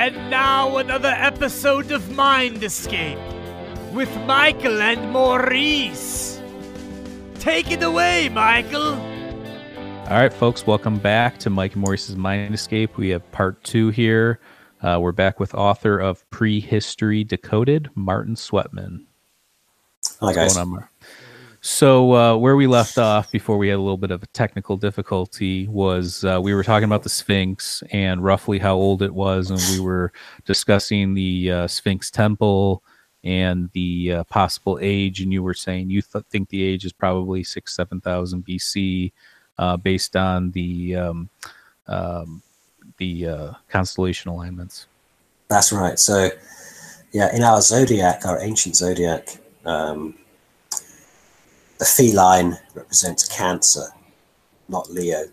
And now another episode of Mind Escape with Michael and Maurice. Take it away, Michael. All right, folks, welcome back to Mike and Maurice's Mind Escape. We have part two here. Uh, we're back with author of Prehistory Decoded, Martin Sweatman. Hi, guys. So, uh, where we left off before we had a little bit of a technical difficulty was uh, we were talking about the Sphinx and roughly how old it was, and we were discussing the uh, Sphinx Temple and the uh, possible age. And you were saying you th- think the age is probably six, seven thousand BC, uh, based on the um, um, the uh, constellation alignments. That's right. So, yeah, in our zodiac, our ancient zodiac. Um, the feline represents Cancer, not Leo.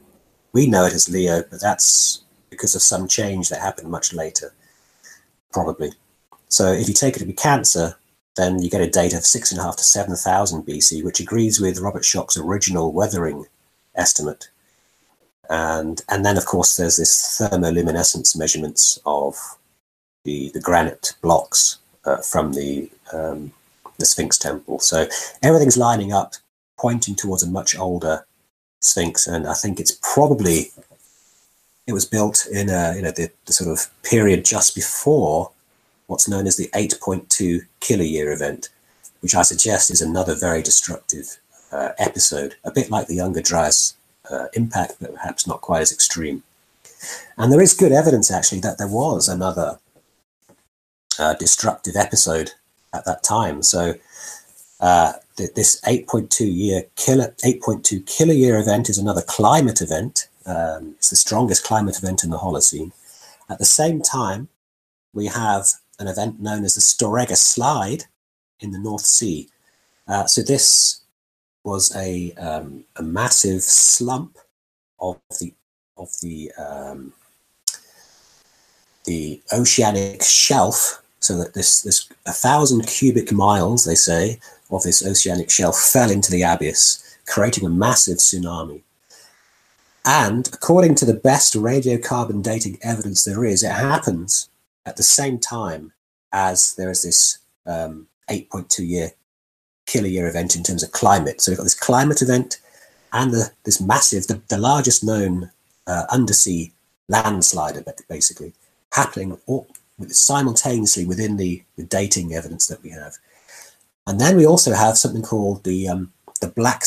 We know it as Leo, but that's because of some change that happened much later, probably. So if you take it to be Cancer, then you get a date of six and a half to seven thousand BC, which agrees with Robert Schoch's original weathering estimate. And and then of course there's this thermoluminescence measurements of the the granite blocks uh, from the um, the Sphinx temple. So everything's lining up, pointing towards a much older Sphinx, and I think it's probably it was built in a you know the, the sort of period just before what's known as the 8.2 killer kiloyear event, which I suggest is another very destructive uh, episode, a bit like the Younger Dryas uh, impact, but perhaps not quite as extreme. And there is good evidence actually that there was another uh, destructive episode at that time. So uh, th- this 8.2 year killer 8.2 killer year event is another climate event. Um, it's the strongest climate event in the Holocene. At the same time, we have an event known as the Storegga Slide in the North Sea. Uh, so this was a um, a massive slump of the of the um, the oceanic shelf so that this this a thousand cubic miles, they say, of this oceanic shelf fell into the abyss, creating a massive tsunami. And according to the best radiocarbon dating evidence there is, it happens at the same time as there is this um, 8.2 year killer year event in terms of climate. So we've got this climate event and the, this massive, the, the largest known uh, undersea landslide, basically, happening all, simultaneously within the, the dating evidence that we have. And then we also have something called the um, the Black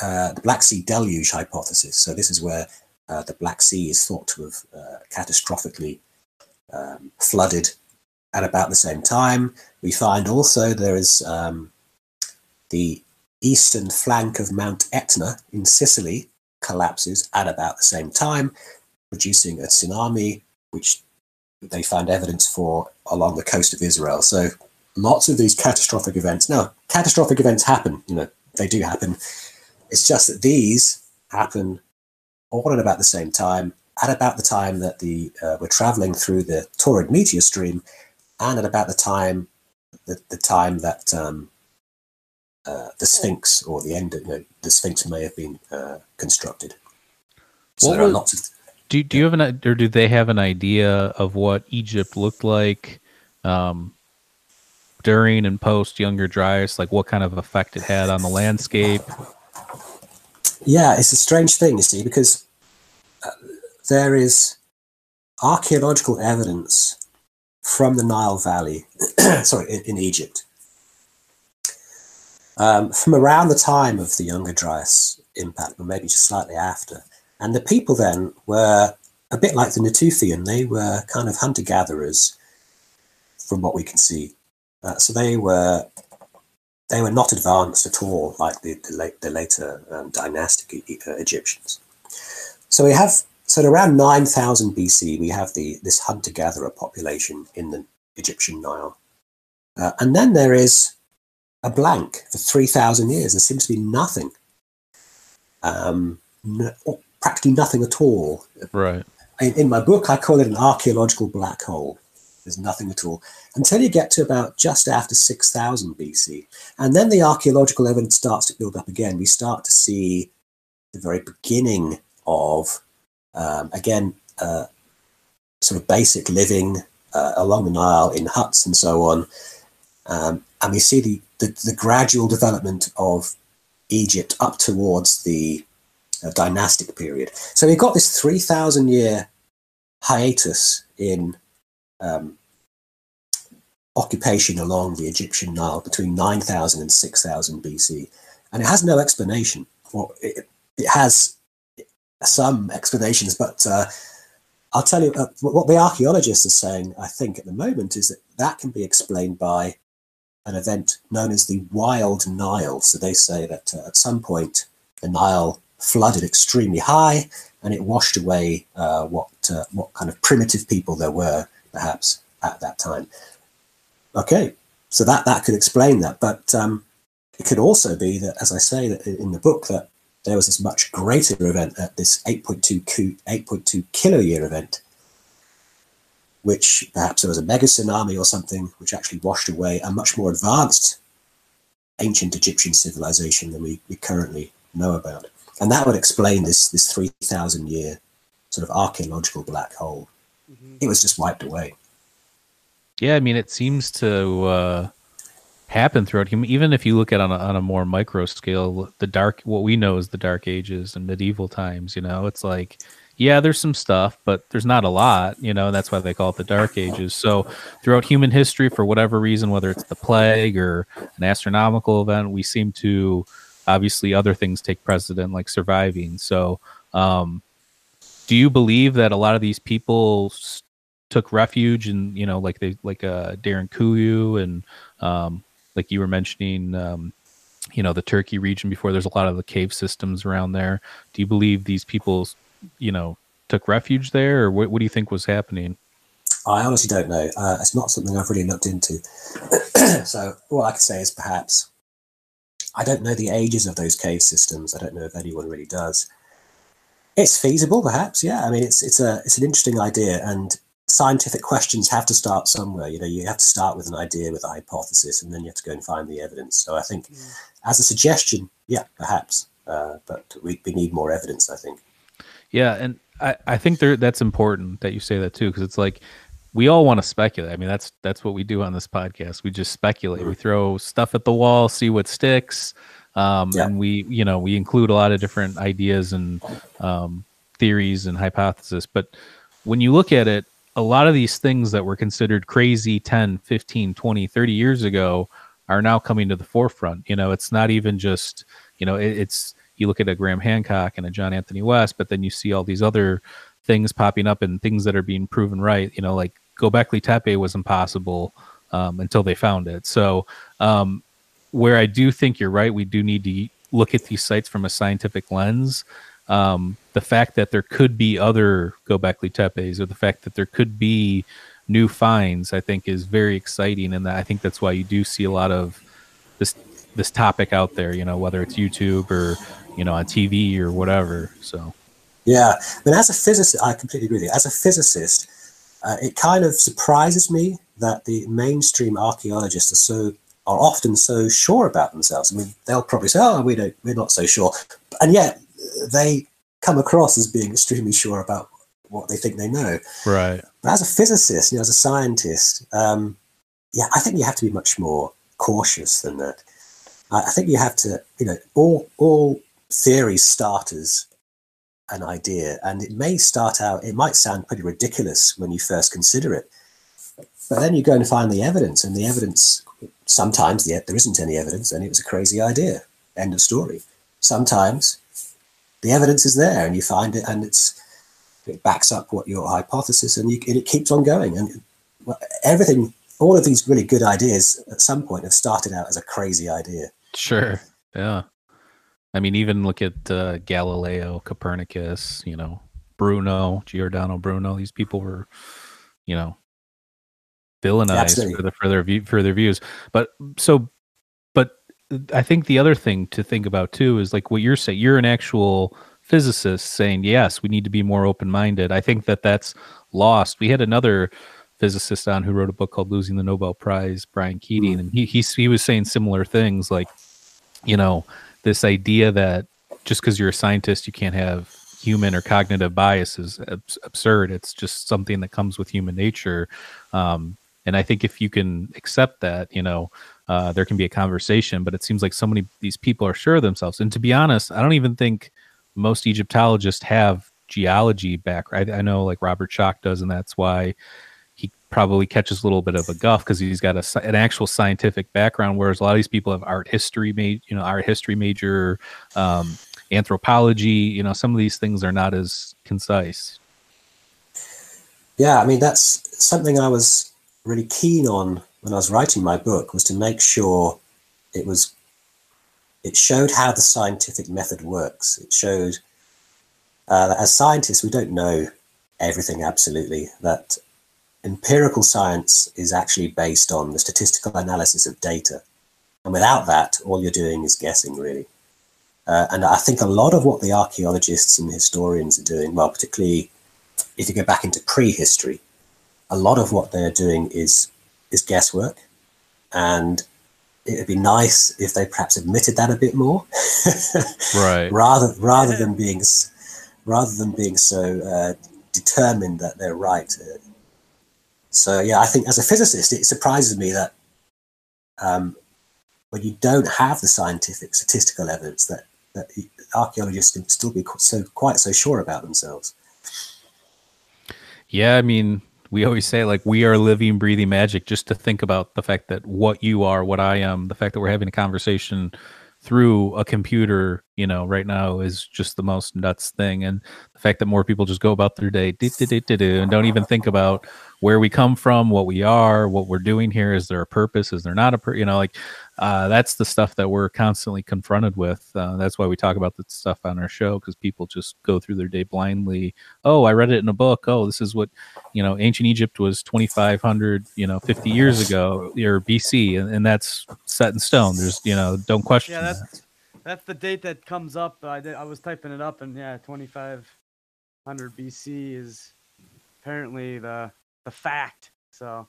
uh, Black Sea deluge hypothesis. So this is where uh, the Black Sea is thought to have uh, catastrophically um, flooded at about the same time. We find also there is um, the eastern flank of Mount Etna in Sicily collapses at about the same time, producing a tsunami, which they found evidence for along the coast of Israel. So lots of these catastrophic events. Now, catastrophic events happen, you know, they do happen. It's just that these happen all at about the same time, at about the time that the uh, we're traveling through the Taurid meteor stream, and at about the time the, the time that um, uh, the Sphinx or the end of you know, the Sphinx may have been uh, constructed. So What there are lots of Do do you have an or do they have an idea of what Egypt looked like um, during and post Younger Dryas? Like what kind of effect it had on the landscape? Yeah, it's a strange thing, you see, because uh, there is archaeological evidence from the Nile Valley, sorry, in, in Egypt, um, from around the time of the Younger Dryas impact, or maybe just slightly after. And the people then were a bit like the Natufian, they were kind of hunter gatherers, from what we can see. Uh, so they were they were not advanced at all like the, the, late, the later um, dynastic E- uh, Egyptians. So we have, so around 9000 BC, we have the this hunter gatherer population in the Egyptian Nile. Uh, and then there is a blank for 3000 years. There seems to be nothing, um, practically nothing at all. Right. In, in my book, I call it an archaeological black hole. There's nothing at all until you get to about just after 6000 BC. And then the archaeological evidence starts to build up again. We start to see the very beginning of, um, again, uh, sort of basic living uh, along the Nile in huts and so on. Um, and we see the, the, the, gradual development of Egypt up towards the uh, dynastic period. So we've got this 3,000 year hiatus in um, occupation along the Egyptian Nile between 9000 and 6000 BC. And it has no explanation. Well, it, it has some explanations, but uh, I'll tell you uh, what the archaeologists are saying, I think, at the moment is that that can be explained by an event known as the Wild Nile. So they say that uh, at some point the Nile flooded extremely high and it washed away uh, what uh, what kind of primitive people there were perhaps at that time. Okay, so that that could explain that, but um, it could also be that, as I say that in the book, that there was this much greater event at this 8.2 8.2 kilo year event, which perhaps there was a mega tsunami or something which actually washed away a much more advanced ancient Egyptian civilization than we, we currently know about. And that would explain this this 3,000 year sort of archaeological black hole. Mm-hmm. It was just wiped away. Yeah, I mean, it seems to uh, happen throughout human. Even if you look at on a, on a more micro scale, the dark, what we know is the Dark Ages and medieval times. You know, it's like, yeah, there's some stuff, but there's not a lot. You know, and that's why they call it the Dark Ages. So throughout human history, for whatever reason, whether it's the plague or an astronomical event, we seem to obviously other things take precedent, like surviving. So. Um, do you believe that a lot of these people took refuge and you know like they like uh Derinkuyu and um like you were mentioning um you know the Turkey region before there's a lot of the cave systems around there do you believe these people you know took refuge there or what, what do you think was happening I honestly don't know uh, it's not something I've really looked into so what I could say is perhaps I don't know the ages of those cave systems I don't know if anyone really does it's feasible perhaps yeah I mean it's it's a it's an interesting idea and scientific questions have to start somewhere. You know, you have to start with an idea, with a hypothesis, and then you have to go and find the evidence. So I think, yeah. as a suggestion, yeah, perhaps, uh, but we, we need more evidence. I think. Yeah, and I, I think there that's important that you say that too, because it's like we all want to speculate. I mean, that's that's what we do on this podcast. We just speculate. Mm-hmm. We throw stuff at the wall, see what sticks, um, yeah. and we you know we include a lot of different ideas and um, theories and hypotheses. But when you look at it, a lot of these things that were considered crazy 10, 15, 20, 30 years ago are now coming to the forefront. You know, it's not even just, you know, it, it's, you look at a Graham Hancock and a John Anthony West, but then you see all these other things popping up and things that are being proven right. You know, like Gobekli Tepe was impossible um, until they found it. So, um, where I do think you're right, we do need to look at these sites from a scientific lens um, the fact that there could be other Gobekli Tepes or the fact that there could be new finds, I think is very exciting. And I think that's why you do see a lot of this this topic out there, you know, whether it's YouTube or, you know, on TV or whatever. So yeah. But as a physicist, I completely agree with you. As a physicist, uh, it kind of surprises me that the mainstream archaeologists are so are often so sure about themselves. I mean, they'll probably say, "Oh, we don't, we're not so sure," and yet they come across as being extremely sure about what they think they know. Right. But as a physicist, you know, as a scientist, um, yeah, I think you have to be much more cautious than that. I, I think you have to, you know, all all theories start as an idea, and it may start out, it might sound pretty ridiculous when you first consider it, but then you go and find the evidence, and the evidence sometimes the, there isn't any evidence, and it was a crazy idea. End of story. Sometimes the evidence is there and you find it and it's it backs up what your hypothesis and, you, and it keeps on going and everything all of these really good ideas at some point have started out as a crazy idea sure yeah i mean even look at uh, galileo copernicus you know bruno giordano bruno these people were you know villainized for, the, for their view, for their views but so but I think the other thing to think about too is like what you're saying. You're an actual physicist saying, yes, we need to be more open minded. I think that that's lost. We had another physicist on who wrote a book called Losing the Nobel Prize, Brian Keating, mm. and he, he, he was saying similar things like, you know, this idea that just because you're a scientist, you can't have human or cognitive bias is abs- absurd. It's just something that comes with human nature. Um, and I think if you can accept that, you know, uh, there can be a conversation. But it seems like so many these people are sure of themselves. And to be honest, I don't even think most Egyptologists have geology background. I, I know like Robert Schoch does, and that's why probably catches a little bit of a guff because he's got a, an actual scientific background, whereas a lot of these people have art history, made you know, art history major, um, anthropology. You know, some of these things are not as concise. Yeah, I mean that's something I was really keen on when I was writing my book was to make sure it was it showed how the scientific method works. It showed uh, that as scientists we don't know everything absolutely. That empirical science is actually based on the statistical analysis of data, and without that, all you're doing is guessing, really. Uh, and I think a lot of what the archaeologists and historians are doing, well, particularly if you go back into prehistory, a lot of what they're doing is is guesswork, and it'd be nice if they perhaps admitted that a bit more, right? rather rather than being rather than being so uh, determined that they're right. So yeah, I think as a physicist, it surprises me that um, when you don't have the scientific statistical evidence that that archaeologists can still be so quite so sure about themselves. Yeah, I mean, we always say like we are living, breathing magic. Just to think about the fact that what you are, what I am, the fact that we're having a conversation through a computer, you know, right now is just the most nuts thing. And the fact that more people just go about their day and don't even think about where we come from, what we are, what we're doing here. Is there a purpose? Is there not a, pur- you know, like uh, that's the stuff that we're constantly confronted with. Uh, that's why we talk about the stuff on our show because people just go through their day blindly. Oh, I read it in a book. Oh, this is what you know. Ancient Egypt was twenty five hundred, you know, fifty years ago or BC, and, and, that's set in stone. There's you know, don't question. Yeah, that's that. that's the date that comes up. I did, I was typing it up, and yeah, twenty five hundred BC is apparently the the fact. So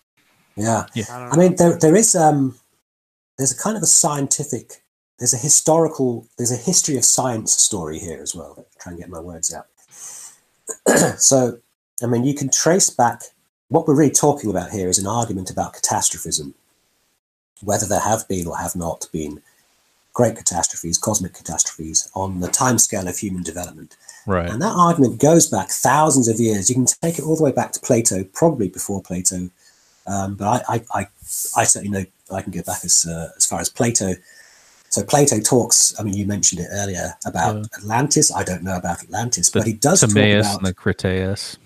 yeah, yeah. I, I mean, there there is um there's a kind of a scientific, there's a historical, there's a history of science story here as well. Try and get my words out. so, I mean, you can trace back what we're really talking about here is an argument about catastrophism, whether there have been or have not been great catastrophes, cosmic catastrophes on the timescale of human development. Right. And that argument goes back thousands of years. You can take it all the way back to Plato, probably before Plato, um, but I, I, I, I, certainly know I can go back as uh, as far as Plato. So Plato talks. I mean, you mentioned it earlier about yeah. Atlantis. I don't know about Atlantis, the but he does Timaeus talk about and the Critias.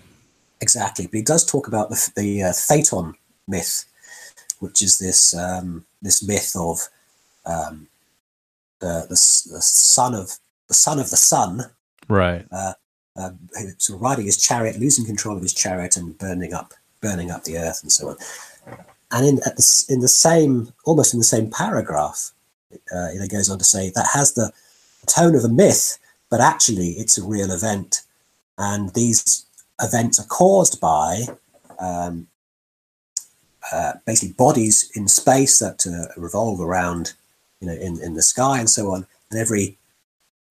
Exactly, but he does talk about the the uh, Phaeton myth, which is this um, this myth of um, the, the, the son of the son of the sun, right? Uh, uh, sort of riding his chariot, losing control of his chariot, and burning up burning up the earth and so on. And in at the, in the same, almost in the same paragraph, uh, it goes on to say that has the tone of a myth, but actually it's a real event, and these events are caused by um, uh, basically bodies in space that uh, revolve around, you know, in, in the sky and so on. And every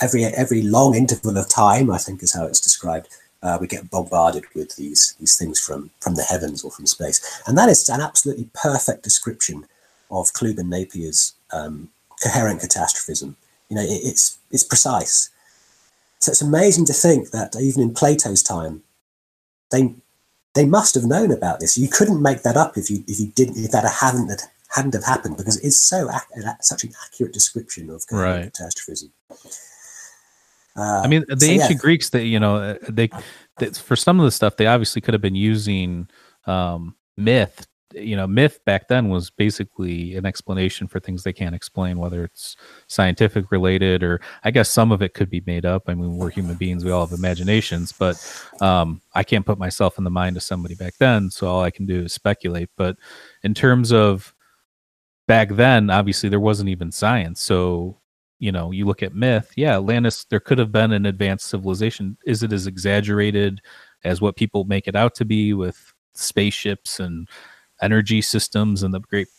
every every long interval of time, I think, is how it's described uh, we get bombarded with these these things from from the heavens or from space, and that is an absolutely perfect description of Clube Napier's um, coherent catastrophism. You know, it, it's it's precise. So it's amazing to think that even in Plato's time, they they must have known about this. You couldn't make that up if you if you didn't if that hadn't that hadn't have happened because it's so such an accurate description of right. catastrophism. Uh, I mean, the so ancient yeah. Greeks, that you know, uh, they, they, for some of the stuff, they obviously could have been using um, myth. You know, myth back then was basically an explanation for things they can't explain, whether it's scientific related or I guess some of it could be made up. I mean, we're human beings; we all have imaginations, but um, I can't put myself in the mind of somebody back then, so all I can do is speculate. But in terms of back then, obviously there wasn't even science, so you know, you look at myth, yeah, Atlantis, there could have been an advanced civilization. Is it as exaggerated as what people make it out to be with spaceships and energy systems and the great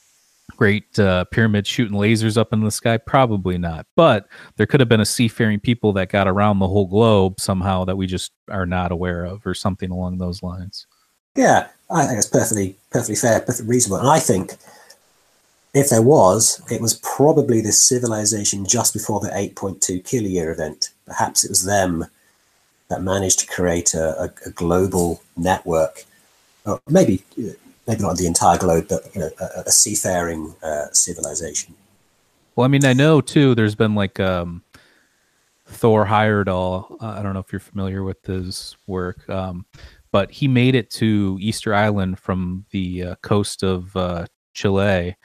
great uh, pyramids shooting lasers up in the sky? Probably not. But there could have been a seafaring people that got around the whole globe somehow that we just are not aware of, or something along those lines. Yeah, I think it's perfectly, perfectly fair, perfectly reasonable. And I think if there was, it was probably this civilization just before the 8.2 kiloyear event. Perhaps it was them that managed to create a, a, a global network, or maybe maybe not the entire globe, but you know, a, a seafaring uh, civilization. Well, I mean, I know too. There's been like um, Thor Heyerdahl. Uh, I don't know if you're familiar with his work, um, but he made it to Easter Island from the uh, coast of uh, Chile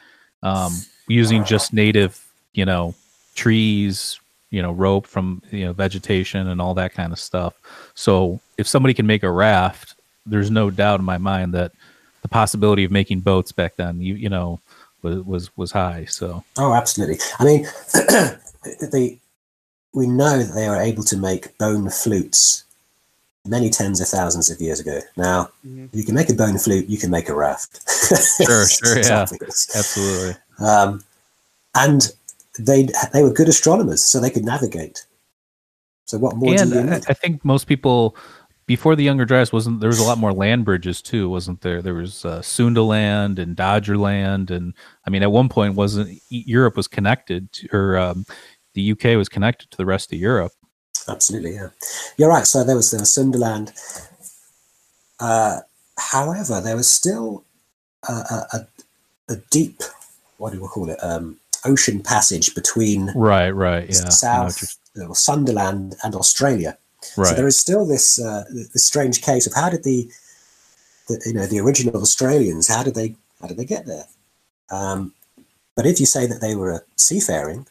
um, using just native, you know, trees, you know, rope from you know vegetation and all that kind of stuff. So if somebody can make a raft, there's no doubt in my mind that the possibility of making boats back then, you you know, was was was high. So oh, absolutely. I mean, the we know that they were able to make bone flutes many tens of thousands of years ago. Now, mm-hmm. you can make a bone flute, you can make a raft. Sure, sure, yeah, absolutely. Um, and they they were good astronomers, so they could navigate. So what more? And I, I think most people before the Younger Dryas wasn't there was a lot more land bridges too, wasn't there? There was uh, Sundaland and Doggerland, and I mean, at one point, wasn't Europe was connected to, or um, the UK was connected to the rest of Europe. Absolutely, yeah, you're right. So there was the Sundaland. Uh, however, there was still a, a, a, deep, what do we call it, um, ocean passage between right, right, yeah, South Sundaland and Australia. Right. So there is still this uh, this strange case of how did the, the, you know the original Australians how did they how did they get there? Um, but if you say that they were seafaring,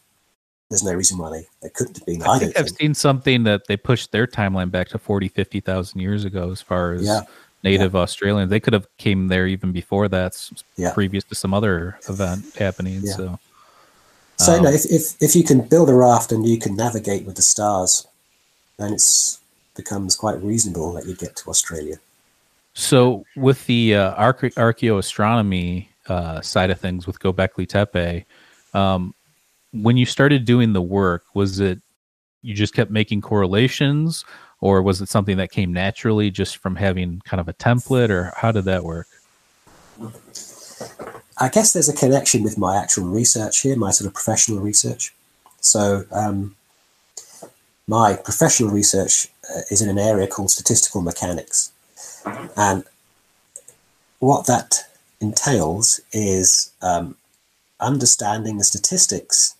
there's no reason why they, they couldn't have been. I, I think I've think. seen something that they pushed their timeline back to 40, 50,000 years ago as far as yeah. native yeah. Australians. They could have came there even before that, yeah. previous to some other event happening. So, so um, if, if, if you can build a raft and you can navigate with the stars, then it's becomes quite reasonable that you get to Australia. So, with the uh, archaeoastronomy uh, side of things with Gobekli Tepe, um, when you started doing the work, was it you just kept making correlations, or was it something that came naturally just from having kind of a template, or how did that work? I guess there's a connection with my actual research here, my sort of professional research. So, um, my professional research uh, is in an area called statistical mechanics. And what that entails is um, understanding the statistics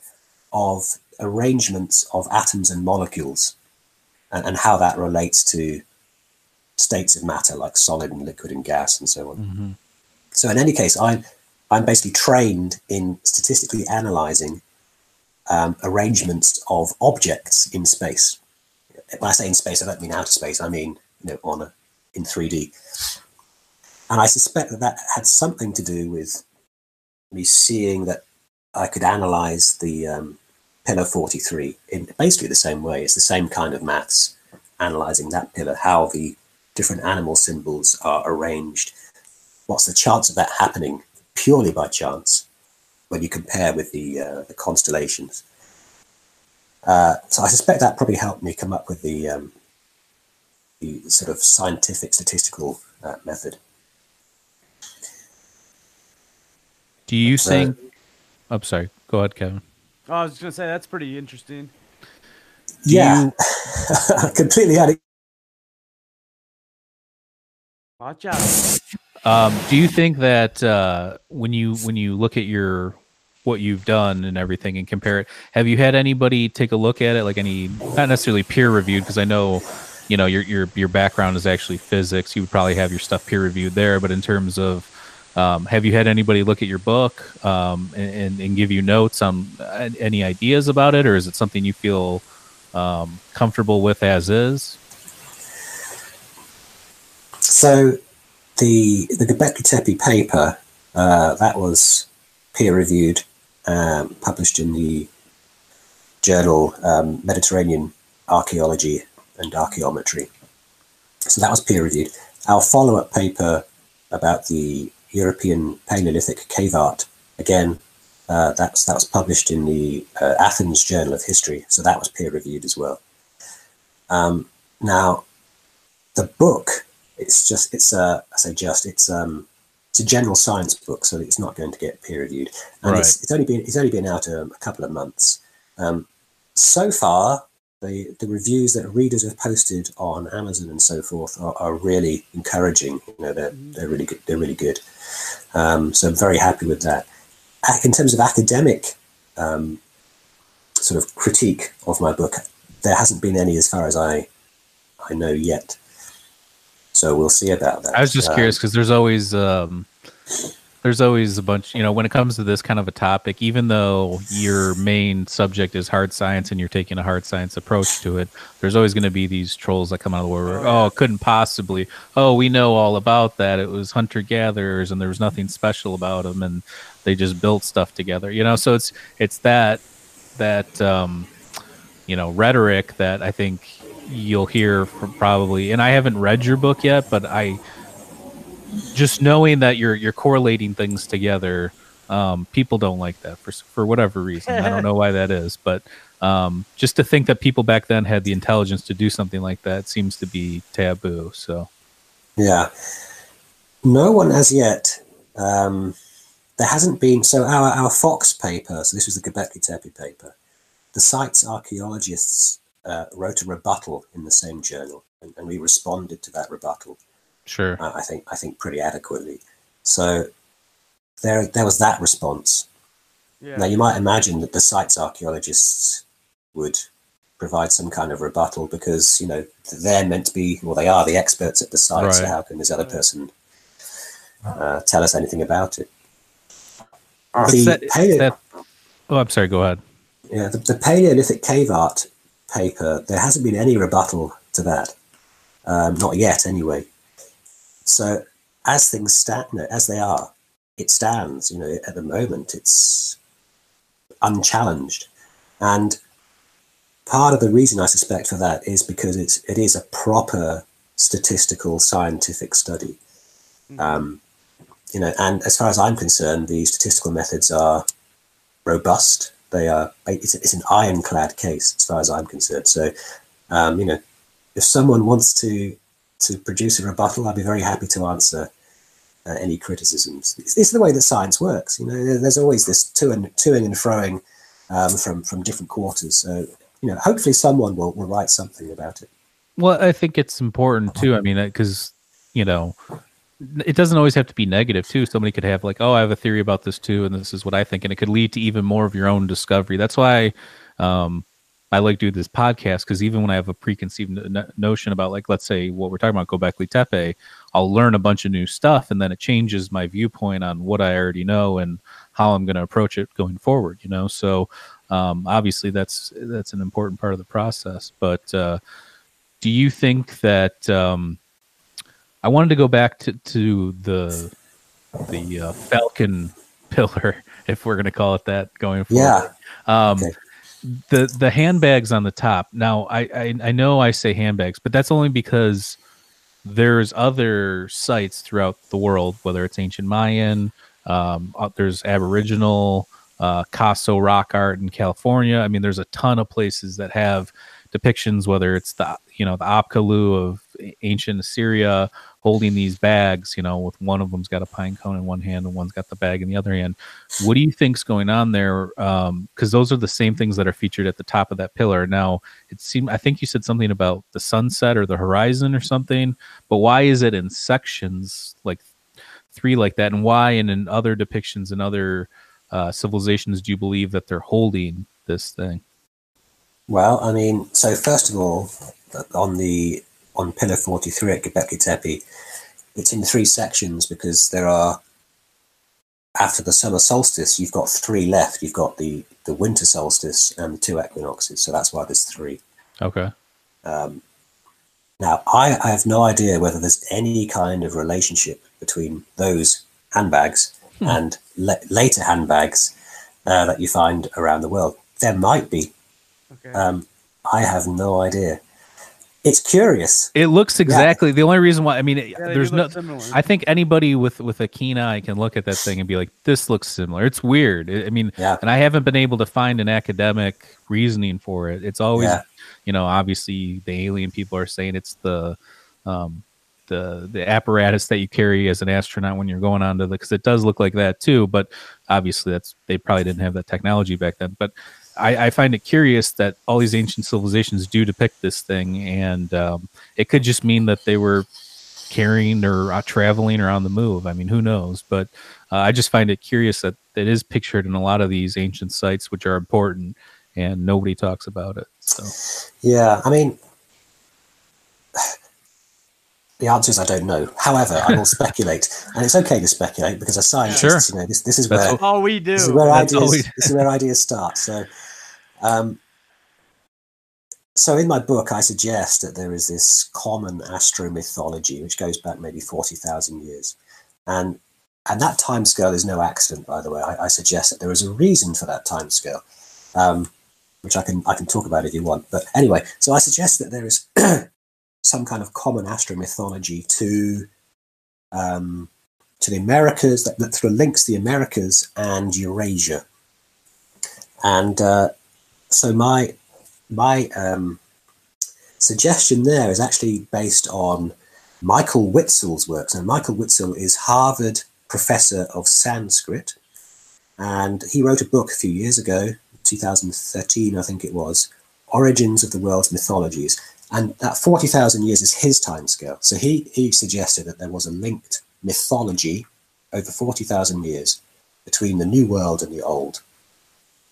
of arrangements of atoms and molecules and, and, how that relates to states of matter like solid and liquid and gas and so on. Mm-hmm. So, in any case, I'm, I'm basically trained in statistically analyzing um, arrangements of objects in space. When I say in space, I don't mean outer space. I mean, you know, on a, in 3D. And I suspect that that had something to do with me seeing that I could analyze the um, pillar 43 in basically the same way. It's the same kind of maths, analyzing that pillar, how the different animal symbols are arranged. What's the chance of that happening purely by chance? when you compare with the, uh, the constellations. Uh, so I suspect that probably helped me come up with the, um, the sort of scientific statistical uh, method. Do you so, think? I'm oh, sorry. Go ahead, Kevin. Oh, I was just gonna say that's pretty interesting. Do yeah, you... completely had it. Watch out. Um, do you think that uh, when you when you look at your what you've done and everything and compare it, have you had anybody take a look at it, like any not necessarily peer reviewed? Because I know, you know, your your your background is actually physics. You would probably have your stuff peer reviewed there. But in terms of um, have you had anybody look at your book um, and, and give you notes on any ideas about it, or is it something you feel um, comfortable with as is? So the the Göbekli Tepe paper uh, that was peer reviewed, um, published in the journal um, Mediterranean Archaeology and Archaeometry. So that was peer reviewed. Our follow up paper about the European Paleolithic cave art again, uh, that's that was published in the uh, Athens Journal of History, so that was peer reviewed as well. Um, now, the book it's just it's a I say just it's um it's a general science book, so it's not going to get peer reviewed, and Right. it's, it's only been it's only been out um, a couple of months. Um, so far, the the reviews that readers have posted on Amazon and so forth are, are really encouraging. You know, they're they're really good. They're really good. Um, so I'm very happy with that. In terms of academic um, sort of critique of my book, there hasn't been any as far as I I know yet. So we'll see about that. I was just Um, curious because there's always um, there's always a bunch. You know, when it comes to this kind of a topic, even though your main subject is hard science and you're taking a hard science approach to it, there's always going to be these trolls that come out of the woodwork. Oh, it couldn't possibly. Oh, we know all about that. It was hunter gatherers, and there was nothing special about them, and they just built stuff together. You know, so it's it's that that um, you know rhetoric that I think you'll hear from probably. And I haven't read your book yet, but I just knowing that you're you're correlating things together. Um, people don't like that for for whatever reason. I don't know why that is, but um, just to think that people back then had the intelligence to do something like that seems to be taboo. So Yeah. No one as yet. Um, there hasn't been. So our, our Fox paper, so this was the Göbekli Tepe paper, the site's archaeologists uh, wrote a rebuttal in the same journal, and, and we responded to that rebuttal. Sure, Uh, I think I think pretty adequately. So there there was that response. Yeah. Now you might imagine that the site's archaeologists would provide some kind of rebuttal because you know they're meant to be, well, they are the experts at the site. So how can this other person uh, tell us anything about it? The that- paleo- that- oh, I'm sorry. Go ahead. yeah, the, the Paleolithic cave art paper, there hasn't been any rebuttal to that, um, not yet, anyway. So, as things stand, you know, as they are, it stands. You know, at the moment, it's unchallenged, and part of the reason I suspect for that is because it's it is a proper statistical scientific study. Um, you know, and as far as I'm concerned, the statistical methods are robust. They are. It's, it's an ironclad case as far as I'm concerned. So, um, you know, if someone wants to to produce a rebuttal, I'd be very happy to answer uh, any criticisms. It's, it's the way that science works. You know, there's always this to and toing and froing um, from from different quarters. So, you know, hopefully someone will, will write something about it. Well, I think it's important too. I mean, because you know, it doesn't always have to be negative too. Somebody could have like, oh, I have a theory about this too, and this is what I think, and it could lead to even more of your own discovery. That's why um, I like doing this podcast because even when I have a preconceived no- no- notion about, like, let's say what we're talking about, Gobekli Tepe, I'll learn a bunch of new stuff, and then it changes my viewpoint on what I already know and how I'm going to approach it going forward. You know, so um, obviously that's that's an important part of the process. But uh, do you think that um, I wanted to go back to, to the the uh, Falcon pillar, if we're going to call it that, going forward? Yeah. Um, Okay. The the handbags on the top. Now, I, I I know I say handbags, but that's only because there's other sites throughout the world, whether it's ancient Mayan, um, uh, there's Aboriginal, uh, Coso rock art in California. I mean, there's a ton of places that have depictions, whether it's the you know the Apkallu of ancient Assyria holding these bags, you know, with one of them's got a pine cone in one hand and one's got the bag in the other hand. What do you think's going on there? Because those are the same things that are featured at the top of that pillar. Now, it seemed I think you said something about the sunset or the horizon or something, but why is it in sections like three like that, and why and in other depictions and other uh, civilizations do you believe that they're holding this thing? Well, I mean, so first of all, on the on pillar forty three at Göbekli Tepe, it's in three sections because there are after the summer solstice, you've got three left. You've got the the winter solstice and two equinoxes, so that's why there's three. Okay. Um, now, I, I have no idea whether there's any kind of relationship between those handbags Hmm. and la- later handbags uh, that you find around the world. There might be. Okay. Um, I have no idea. it's curious. It looks exactly the only reason why. I mean, it- Yeah, there's no. similar. I think anybody with with a keen eye can look at that thing and be like, "This looks similar." It's weird. I I mean, Yeah. and I haven't been able to find an academic reasoning for it. It's always, Yeah. you know, obviously the alien people are saying it's the, um, the the apparatus that you carry as an astronaut when you're going onto the because it does look like that too. But obviously, that's they probably didn't have that technology back then. But I, I find it curious that all these ancient civilizations do depict this thing, and um, it could just mean that they were carrying or uh, traveling or on the move. I mean, who knows? But uh, I just find it curious that it is pictured in a lot of these ancient sites, which are important, and nobody talks about it. So Yeah, I mean, the answer is I don't know. However, I will speculate, and it's okay to speculate because as scientists, Sure. you know, this this is That's where all we do. this is where That's ideas we- this is where ideas start. So, um, so in my book, I suggest that there is this common astro mythology which goes back maybe forty thousand years, and and that timescale is no accident. By the way, I, I suggest that there is a reason for that timescale, um, which I can I can talk about if you want. But anyway, so I suggest that there is some kind of common astro mythology to um, to the Americas that, that sort of links the Americas and Eurasia. And uh, so my my um, suggestion there is actually based on Michael Witzel's works. And Michael Witzel is Harvard professor of Sanskrit, and he wrote a book a few years ago, 2013, I think it was, Origins of the World's Mythologies. And that 40,000 years is his timescale. So he, he suggested that there was a linked mythology over 40,000 years between the New World and the Old.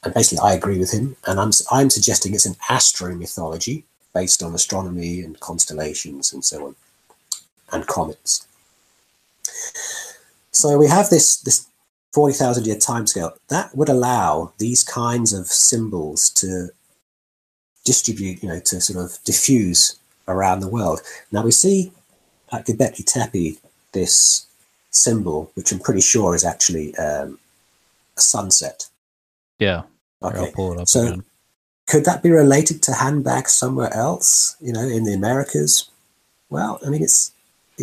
And basically, I agree with him. And I'm, I'm suggesting it's an astro mythology based on astronomy and constellations and so on, and comets. So we have this, this 40,000 year timescale. That would allow these kinds of symbols to distribute, you know, to sort of diffuse around the world. Now we see at Göbekli Tepe this symbol, which I'm pretty sure is actually um, a sunset. yeah, Okay, I'll pull it up So- again. could that be related to handbags somewhere else? You know, in the Americas? Well, I mean, it's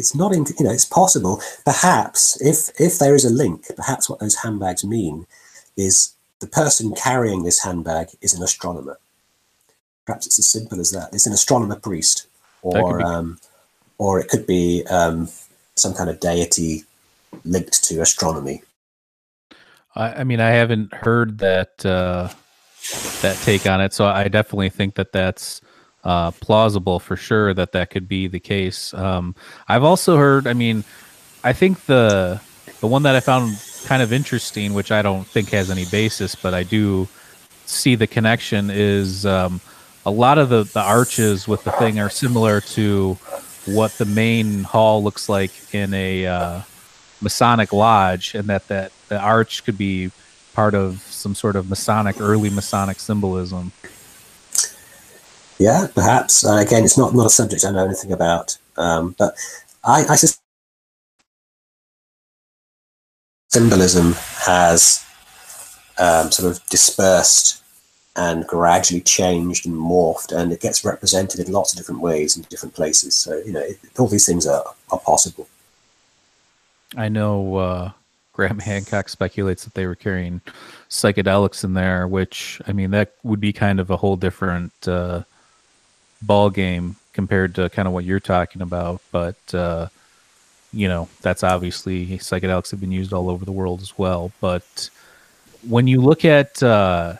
it's not in, you know it's possible. Perhaps if if there is a link, perhaps what those handbags mean is the person carrying this handbag is an astronomer. Perhaps it's as simple as that. It's an astronomer priest, or be- um, or it could be um, some kind of deity linked to astronomy. I, I mean, I haven't heard that uh, that take on it, so I definitely think that that's uh, plausible for sure that that could be the case. Um, I've also heard. I mean, I think the the one that I found kind of interesting, which I don't think has any basis, but I do see the connection is um, a lot of the the arches with the thing are similar to what the main hall looks like in a uh, Masonic lodge, and that that the arch could be part of some sort of Masonic, early Masonic symbolism. Yeah, perhaps. Again, it's not, not a subject I know anything about, um, but I, I sus- symbolism has um, sort of dispersed and gradually changed and morphed, and it gets represented in lots of different ways in different places. So you know, it, all these things are, are possible. I know uh, Graham Hancock speculates that they were carrying psychedelics in there, which I mean that would be kind of a whole different uh, ball game compared to kind of what you're talking about. But uh, you know, that's obviously psychedelics have been used all over the world as well. But when you look at uh,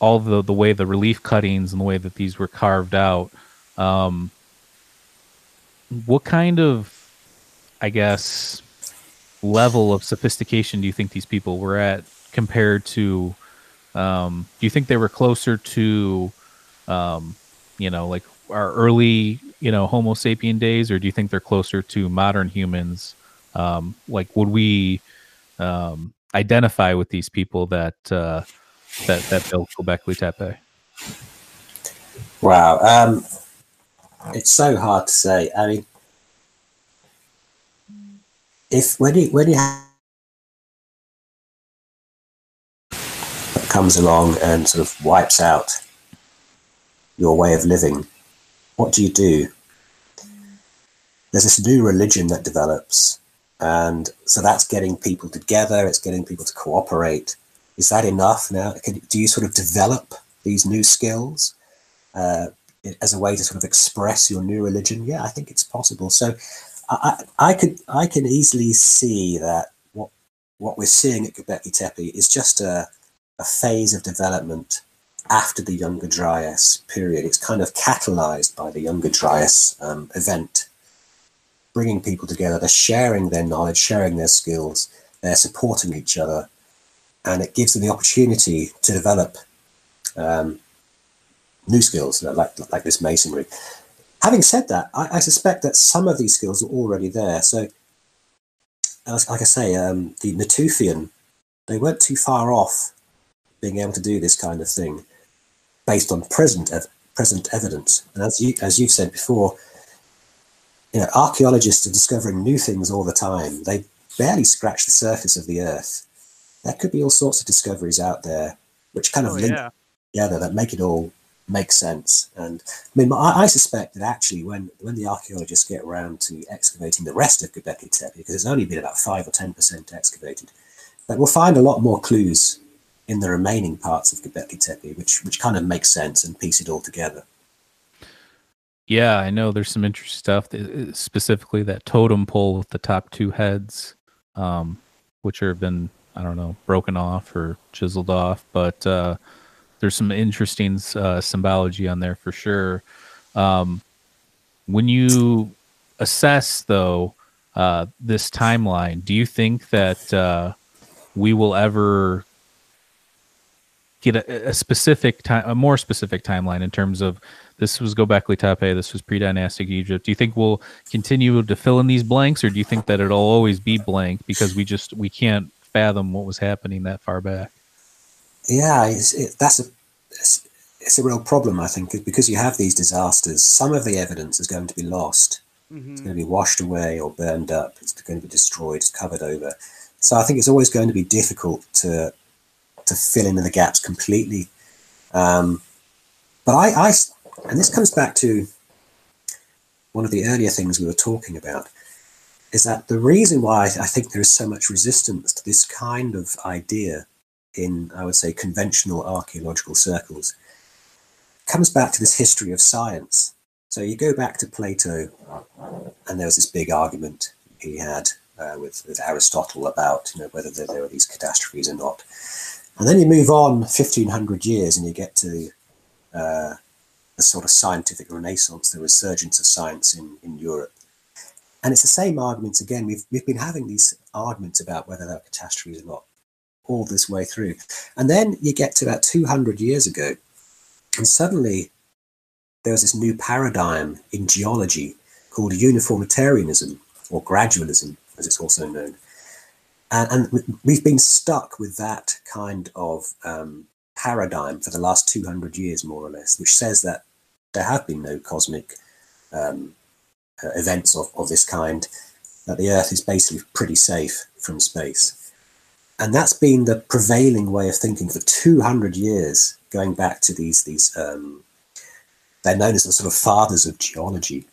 all the the way the relief cuttings and the way that these were carved out, um, what kind of, I guess, level of sophistication do you think these people were at compared to? Um, do you think they were closer to, um, you know, like our early, you know, Homo sapien days, or do you think they're closer to modern humans? Um, like, would we um, identify with these people that uh, that that built Göbekli Tepe? Wow, um, it's so hard to say. I mean, if when you when you comes along and sort of wipes out your way of living, what do you do? there's this new religion that develops, and so that's getting people together. It's getting people to cooperate. Is that enough now? Do you sort of develop these new skills uh, as a way to sort of express your new religion? Yeah, I think it's possible. So I, I could I can easily see that what what we're seeing at Göbekli Tepe is just a, a phase of development after the Younger Dryas period. It's kind of catalyzed by the Younger Dryas um, event, bringing people together. They're sharing their knowledge, sharing their skills, they're supporting each other, and it gives them the opportunity to develop um, new skills like like this masonry. Having said that, I, I, suspect that some of these skills are already there. So, like I say, um, the Natufian, they weren't too far off being able to do this kind of thing based on present ev- present evidence. And as you as you've said before, you know, archaeologists are discovering new things all the time. They barely scratch the surface of the earth. There could be all sorts of discoveries out there which kind of Oh, link yeah. together that make it all make sense. And I mean, I, I suspect that actually, when when the archaeologists get around to excavating the rest of Göbekli Tepe, because it's only been about five or ten percent excavated, that we'll find a lot more clues in the remaining parts of Göbekli Tepe, which which kind of makes sense and piece it all together. Yeah, I know there's some interesting stuff. uh, Specifically, that totem pole with the top two heads, um, which have been I don't know broken off or chiseled off, but uh, there's some interesting uh, symbology on there for sure. Um, when you assess though uh, this timeline, do you think that uh, we will ever get a, a specific time, a more specific timeline in terms of this was Gobekli Tepe, this was pre-dynastic Egypt. Do you think we'll continue to fill in these blanks, or do you think that it'll always be blank because we just we can't fathom what was happening that far back? Yeah, it's, it, that's a it's, it's a real problem, I think, because you have these disasters. Some of the evidence is going to be lost. It's Mhm. going to be washed away or burned up. It's going to be destroyed. It's covered over. So I think it's always going to be difficult to to fill in the gaps completely. Um, but I and this comes back to one of the earlier things we were talking about, is that the reason why I think there is so much resistance to this kind of idea in, I would say, conventional archaeological circles comes back to this history of science. So you go back to Plato, and there was this big argument he had uh, with, with Aristotle about you know whether there, there were these catastrophes or not. And then you move on 1500 years and you get to uh, the sort of scientific renaissance, the resurgence of science in, in Europe. And it's the same arguments again. We've, we've been having these arguments about whether there are catastrophes or not all this way through. And then you get to about 200 years ago, and suddenly there was this new paradigm in geology called uniformitarianism or gradualism, as it's also known. And, and we- we've been stuck with that kind of um, paradigm for the last 200 years, more or less, which says that there have been no cosmic um, events of, of this kind, that the Earth is basically pretty safe from space. And that's been the prevailing way of thinking for 200 years, going back to these, these um, they're known as the sort of fathers of geology.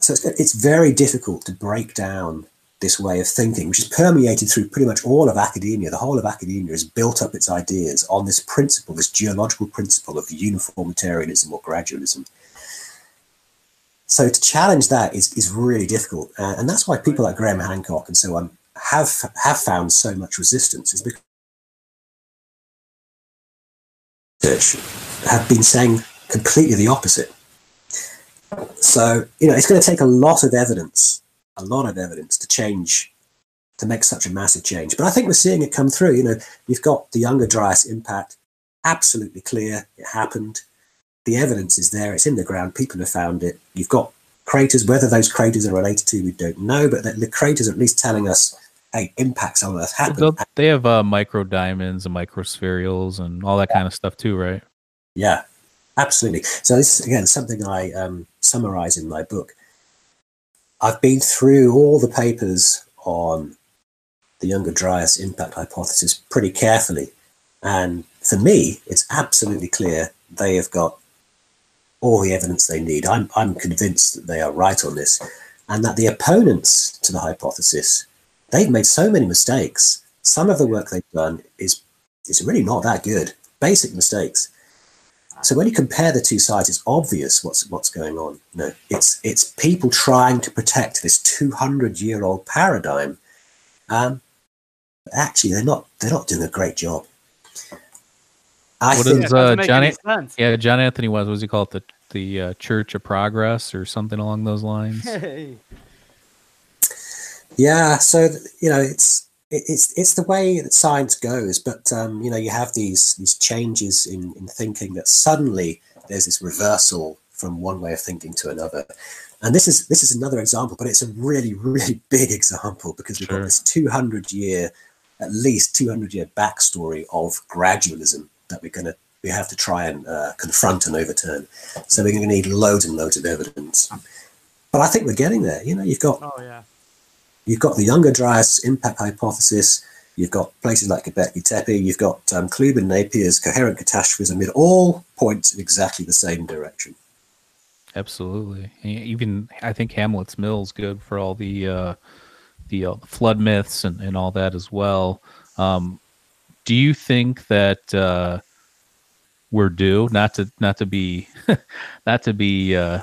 So it's, it's very difficult to break down this way of thinking, which is permeated through pretty much all of academia. The whole of academia has built up its ideas on this principle, this geological principle of uniformitarianism or gradualism. So to challenge that is, is really difficult, uh, and that's why people like Graham Hancock and so on have have found so much resistance. Is because have been saying completely the opposite. So, you know, it's going to take a lot of evidence, a lot of evidence to change, to make such a massive change. But I think we're seeing it come through. You know, you've got the Younger Dryas impact, absolutely clear, it happened. The evidence is there, it's in the ground, people have found it. You've got craters, whether those craters are related to, we don't know, but the, the craters are at least telling us, hey, impacts on Earth happen. They have uh, micro diamonds and microspherules and all that kind of stuff too, right? Yeah, absolutely. So this is again something I um, summarize in my book. I've been through all the papers on the Younger Dryas impact hypothesis pretty carefully, and for me, it's absolutely clear they have got all the evidence they need. I'm, I'm convinced that they are right on this, and that the opponents to the hypothesis, they've made so many mistakes. Some of the work they've done is is really not that good. Basic mistakes. So when you compare the two sides, it's obvious what's what's going on. It's it's people trying to protect this 200 year old paradigm. Um, actually, they're not they're not doing a great job. I what think, is uh, John? Yeah, John Anthony West. What does he call it? The the uh, Church of Progress or something along those lines. Hey. Yeah, so you know, it's it's it's the way that science goes, but um, you know, you have these these changes in in thinking that suddenly there's this reversal from one way of thinking to another. And this is this is another example, but it's a really really big example because we've sure. got this 200 year, at least 200 year backstory of gradualism that we're going to we have to try and uh, confront and overturn. So we're going to need loads and loads of evidence. But I think we're getting there. You know, you've got oh yeah, you've got the Younger Dryas impact hypothesis. You've got places like Göbekli Tepe. You've got um, Clube and Napier's coherent catastrophism. It all points in exactly the same direction. Absolutely. Even I think Hamlet's Mill is good for all the uh, the uh, flood myths and, and all that as well. Um, do you think that uh, we're due? Not to not to be not to be uh,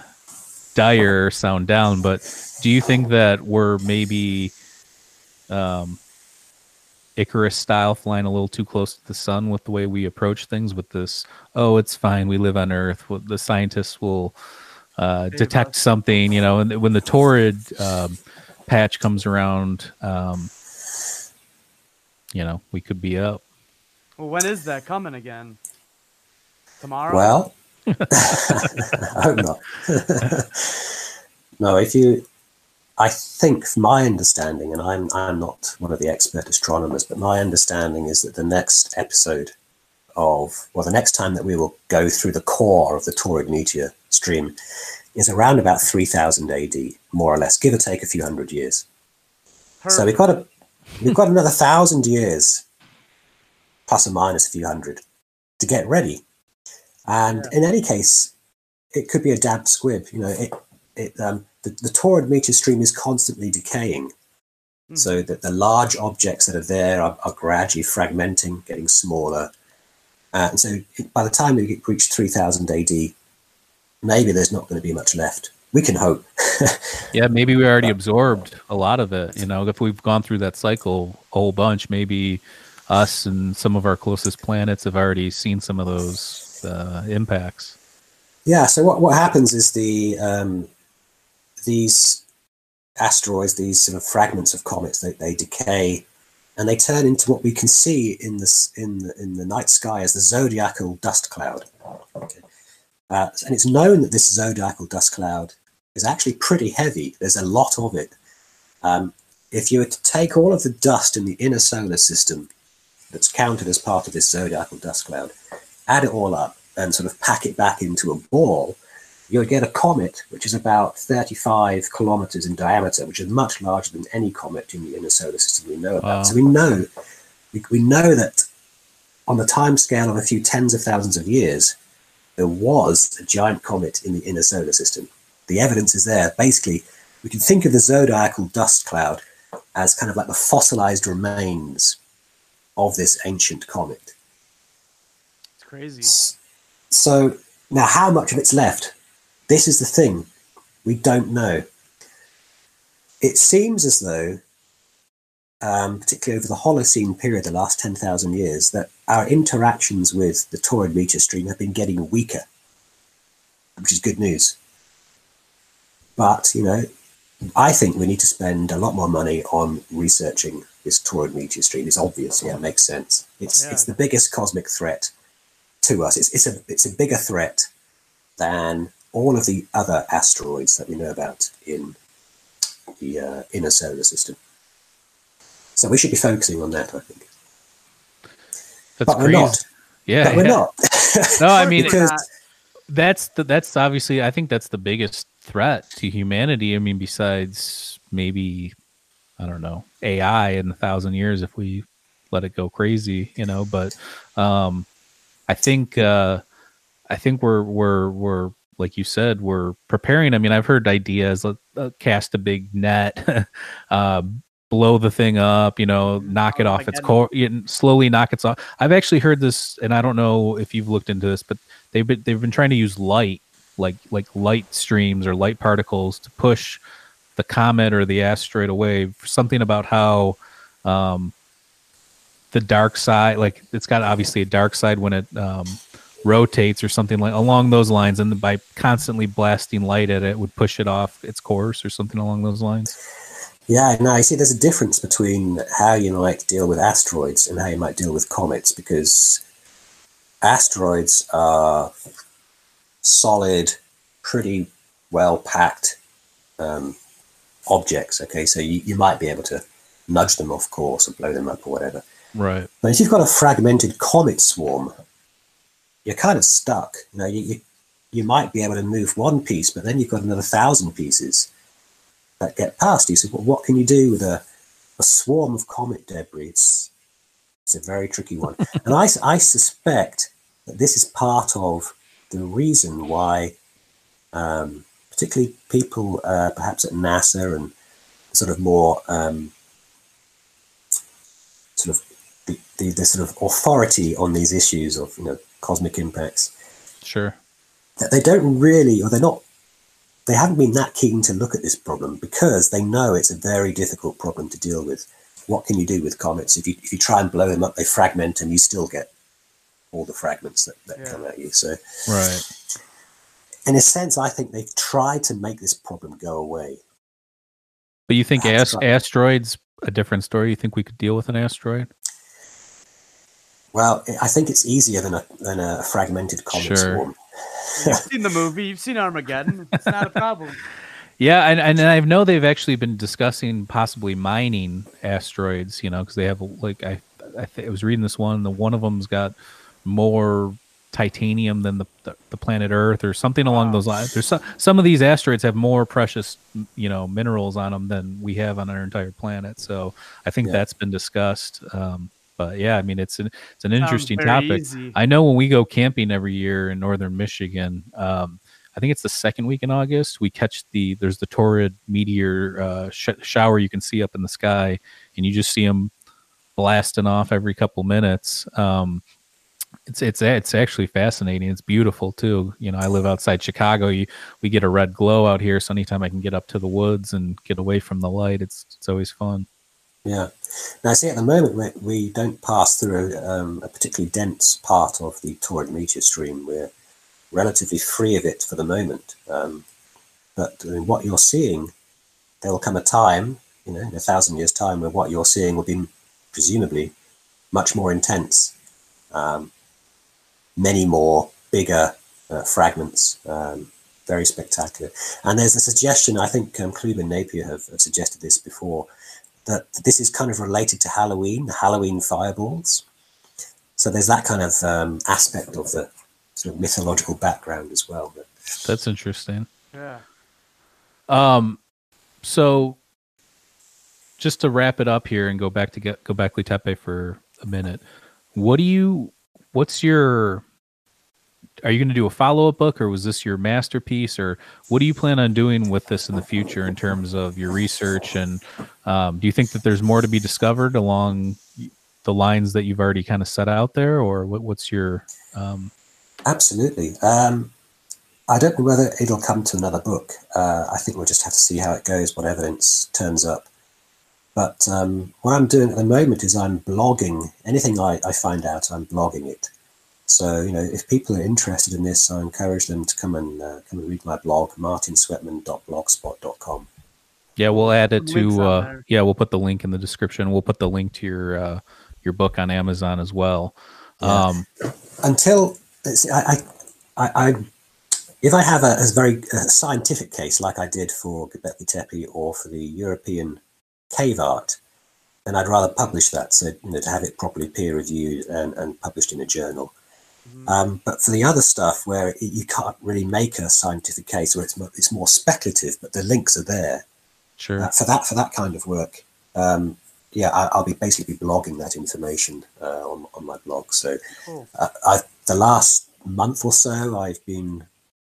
dire sound down, but do you think that we're maybe um, Icarus style flying a little too close to the sun with the way we approach things with this? Oh, it's fine. We live on Earth. The scientists will uh, detect something, you know, and when the Taurid um, patch comes around, um, you know, we could be up. Well, when is that coming again? Tomorrow? Well, I hope not. no, if you, I think, my understanding, and I'm I'm not one of the expert astronomers, but my understanding is that the next episode of, well, the next time that we will go through the core of the Taurid meteor stream is around about 3000 AD, more or less, give or take a few hundred years. Perfect. So we've got a we've got another thousand years plus or minus a few hundred to get ready. And yeah. in any case, it could be a damp squib. You know, it, it um, the, the Taurid meteor stream is constantly decaying. Mm. So that the large objects that are there are, are gradually fragmenting, getting smaller. Uh, and so by the time we reach 3000 AD, maybe there's not going to be much left. We can hope. yeah, maybe we already absorbed a lot of it. You know, if we've gone through that cycle a whole bunch, maybe us and some of our closest planets have already seen some of those uh, impacts. Yeah. So what what happens is the um, these asteroids, these sort of fragments of comets, they, they decay and they turn into what we can see in this in the, in the night sky as the zodiacal dust cloud. Okay. Uh, and it's known that this zodiacal dust cloud is actually pretty heavy. There's a lot of it. Um, if you were to take all of the dust in the inner solar system that's counted as part of this zodiacal dust cloud, add it all up and sort of pack it back into a ball, you'll get a comet which is about 35 kilometers in diameter, which is much larger than any comet in the inner solar system we know about. Wow. So we know we, we know that on the time scale of a few tens of thousands of years, there was a giant comet in the inner solar system. The evidence is there. Basically, we can think of the zodiacal dust cloud as kind of like the fossilized remains of this ancient comet. It's crazy. So now, how much of it's left? This is the thing. We don't know. It seems as though, um, particularly over the Holocene period, the last 10,000 years, that our interactions with the Taurid meteor stream have been getting weaker, which is good news. But, you know, I think we need to spend a lot more money on researching this Taurid meteor stream. is obvious, yeah, it makes sense. It's yeah. it's the biggest cosmic threat to us. It's it's a it's a bigger threat than all of the other asteroids that we know about in the uh, inner solar system. So we should be focusing on that, I think. That's but crazy. we're not. Yeah, but we're yeah. not. no, I mean because that's the, that's obviously I think that's the biggest threat to humanity. I mean, besides maybe I don't know AI in a thousand years if we let it go crazy, you know. But um, I think uh, I think we're we're we're like you said, we're preparing. I mean, I've heard ideas: uh, uh, cast a big net, uh, blow the thing up, you know, knock it Oh, off its core, slowly knock it off. I've actually heard this, and I don't know if you've looked into this, but they've been they've been trying to use light, like like light streams or light particles, to push the comet or the asteroid away. Something about how um, the dark side, like it's got obviously a dark side when it um, rotates or something like along those lines, and by constantly blasting light at it, would push it off its course or something along those lines. Yeah, no, you see, there's a difference between how you might deal with asteroids and how you might deal with comets because asteroids are solid, pretty well packed um, objects. Okay, so you, you might be able to nudge them off course or blow them up or whatever. Right. But if you've got a fragmented comet swarm, you're kind of stuck. You know, you, you, you might be able to move one piece, but then you've got another thousand pieces that get past you. So, well, what can you do with a, a swarm of comet debris? It's, it's a very tricky one. and I, I suspect that this is part of the reason why, um, particularly people uh, perhaps at NASA and sort of more um, sort of the, the, the sort of authority on these issues of you know cosmic impacts Sure. that they don't really or they're not they haven't been that keen to look at this problem because they know it's a very difficult problem to deal with what can you do with comets if you if you try and blow them up they fragment and you still get all the fragments that, that Yeah. come at you so Right. In a sense i think they've tried to make this problem go away But you think That's ast- right. asteroids a different story? You think we could deal with an asteroid? well i think it's easier than a than a fragmented comet Sure. swarm You've seen the movie. You've seen Armageddon. It's not a problem. Yeah, and, and I know they've actually been discussing possibly mining asteroids. You know, because they have like I I, th- I was reading this one. The one of them's got more titanium than the the, the planet Earth or something along Wow. those lines. There's some some of these asteroids have more precious you know minerals on them than we have on our entire planet. So I think Yeah. that's been discussed. Um, but yeah, I mean it's an it's an Sounds interesting topic. easy. I know when we go camping every year in northern Michigan, um, I think it's the second week in August. We catch the there's the Taurid meteor uh, sh- shower you can see up in the sky, and you just see them blasting off every couple minutes. Um, it's it's it's actually fascinating. It's beautiful too. You know, I live outside Chicago. You, we get a red glow out here, so anytime I can get up to the woods and get away from the light, it's it's always fun. Yeah. Now, see, at the moment, we, we don't pass through um, a particularly dense part of the Taurid meteor stream. We're relatively free of it for the moment. Um, but I mean, what you're seeing, there will come a time, you know, in a thousand years' time, where what you're seeing will be presumably much more intense, um, many more bigger uh, fragments, um, very spectacular. And there's a suggestion, I think um, Clube and Napier have, have suggested this before, that this is kind of related to Halloween, the Halloween fireballs. So there's that kind of um, aspect of the sort of mythological background as well. But That's interesting. Yeah. Um, so just to wrap it up here and go back to get go back to Tepe for a minute. What do you? What's your? Are you going to do a follow up book, or was this your masterpiece, or what do you plan on doing with this in the future in terms of your research? And um, do you think that there's more to be discovered along the lines that you've already kind of set out there, or what, what's your? Um, absolutely. Um, I don't know whether it'll come to another book. Uh, I think we'll just have to see how it goes, what evidence turns up. But um, what I'm doing at the moment is I'm blogging anything I, I find out. I'm blogging it. So you know, if people are interested in this, I encourage them to come and uh, come and read my blog, martinsweatman.blogspot.com. Yeah, we'll add it to. Uh, yeah, we'll put the link in the description. We'll put the link to your uh, your book on Amazon as well. Yeah. Um, until see, I, I, I, I, if I have a, a very uh scientific case like I did for Göbekli Tepe or for the European cave art, then I'd rather publish that. So you know, to have it properly peer reviewed and, and published in a journal. Um, but for the other stuff where it, you can't really make a scientific case, where it's mo- it's more speculative, but the links are there sure. uh, for that for that kind of work. Um, yeah, I, I'll be basically blogging that information uh, on on my blog. So Cool. uh, I, the last month or so, I've been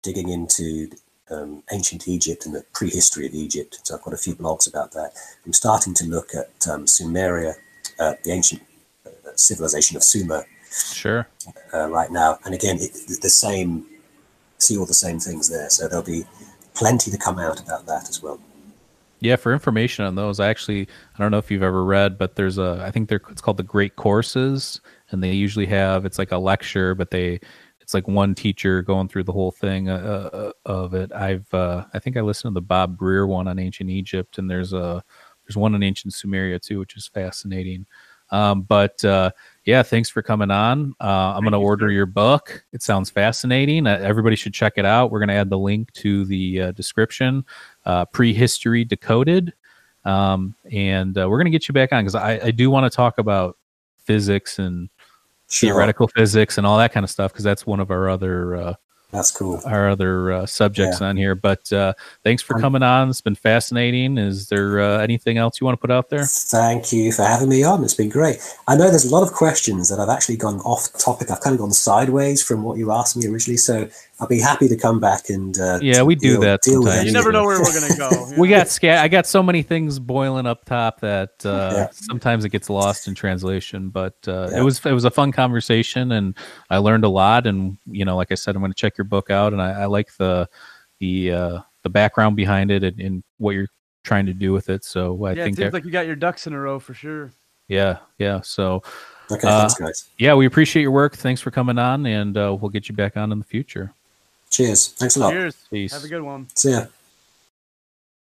digging into um, ancient Egypt and the prehistory of Egypt. So I've got a few blogs about that. I'm starting to look at um, Sumeria, uh, the ancient uh, civilization of Sumer, Sure. uh, right now. And again, it, the same, see all the same things there. So there'll be plenty to come out about that as well. Yeah, for information on those, I actually I don't know if you've ever read, but there's a I think they're it's called the Great Courses, and they usually have it's like a lecture, but they it's like one teacher going through the whole thing uh, uh, of it. I've uh, I think I listened to the Bob Brier one on ancient Egypt, and there's a there's one on ancient Sumeria too, which is fascinating. Um, but uh, yeah, thanks for coming on. Uh, I'm going to order your book. It sounds fascinating. Uh, everybody should check it out. We're going to add the link to the uh, description. Uh, Prehistory Decoded. Um, and uh, we're going to get you back on because I, I do want to talk about physics and Sure. theoretical physics and all that kind of stuff because that's one of our other uh, That's cool. our other uh, subjects on here. But uh, thanks for Um, coming on. It's been fascinating. Is there uh, anything else you want to put out there? Thank you for having me on. It's been great. I know there's a lot of questions that I've actually gone off topic. I've kind of gone sideways from what you asked me originally. So I'll be happy to come back and uh, Yeah, we do deal- that deal with sometimes. You never know where we're gonna go. you we got scat. I got so many things boiling up top that uh, Yeah. sometimes it gets lost in translation. But uh, Yeah. it was it was a fun conversation, and I learned a lot. And you know, like I said, I'm going to check your book out, and I, I like the the uh, the background behind it and, and what you're trying to do with it. So I yeah, it think seems that, like you got your ducks in a row for sure. yeah, yeah. So Okay, Uh, thanks, guys. yeah, we appreciate your work. Thanks for coming on, and uh, we'll get you back on in the future. Cheers. Thanks a lot. Cheers. Peace. Have a good one. See ya.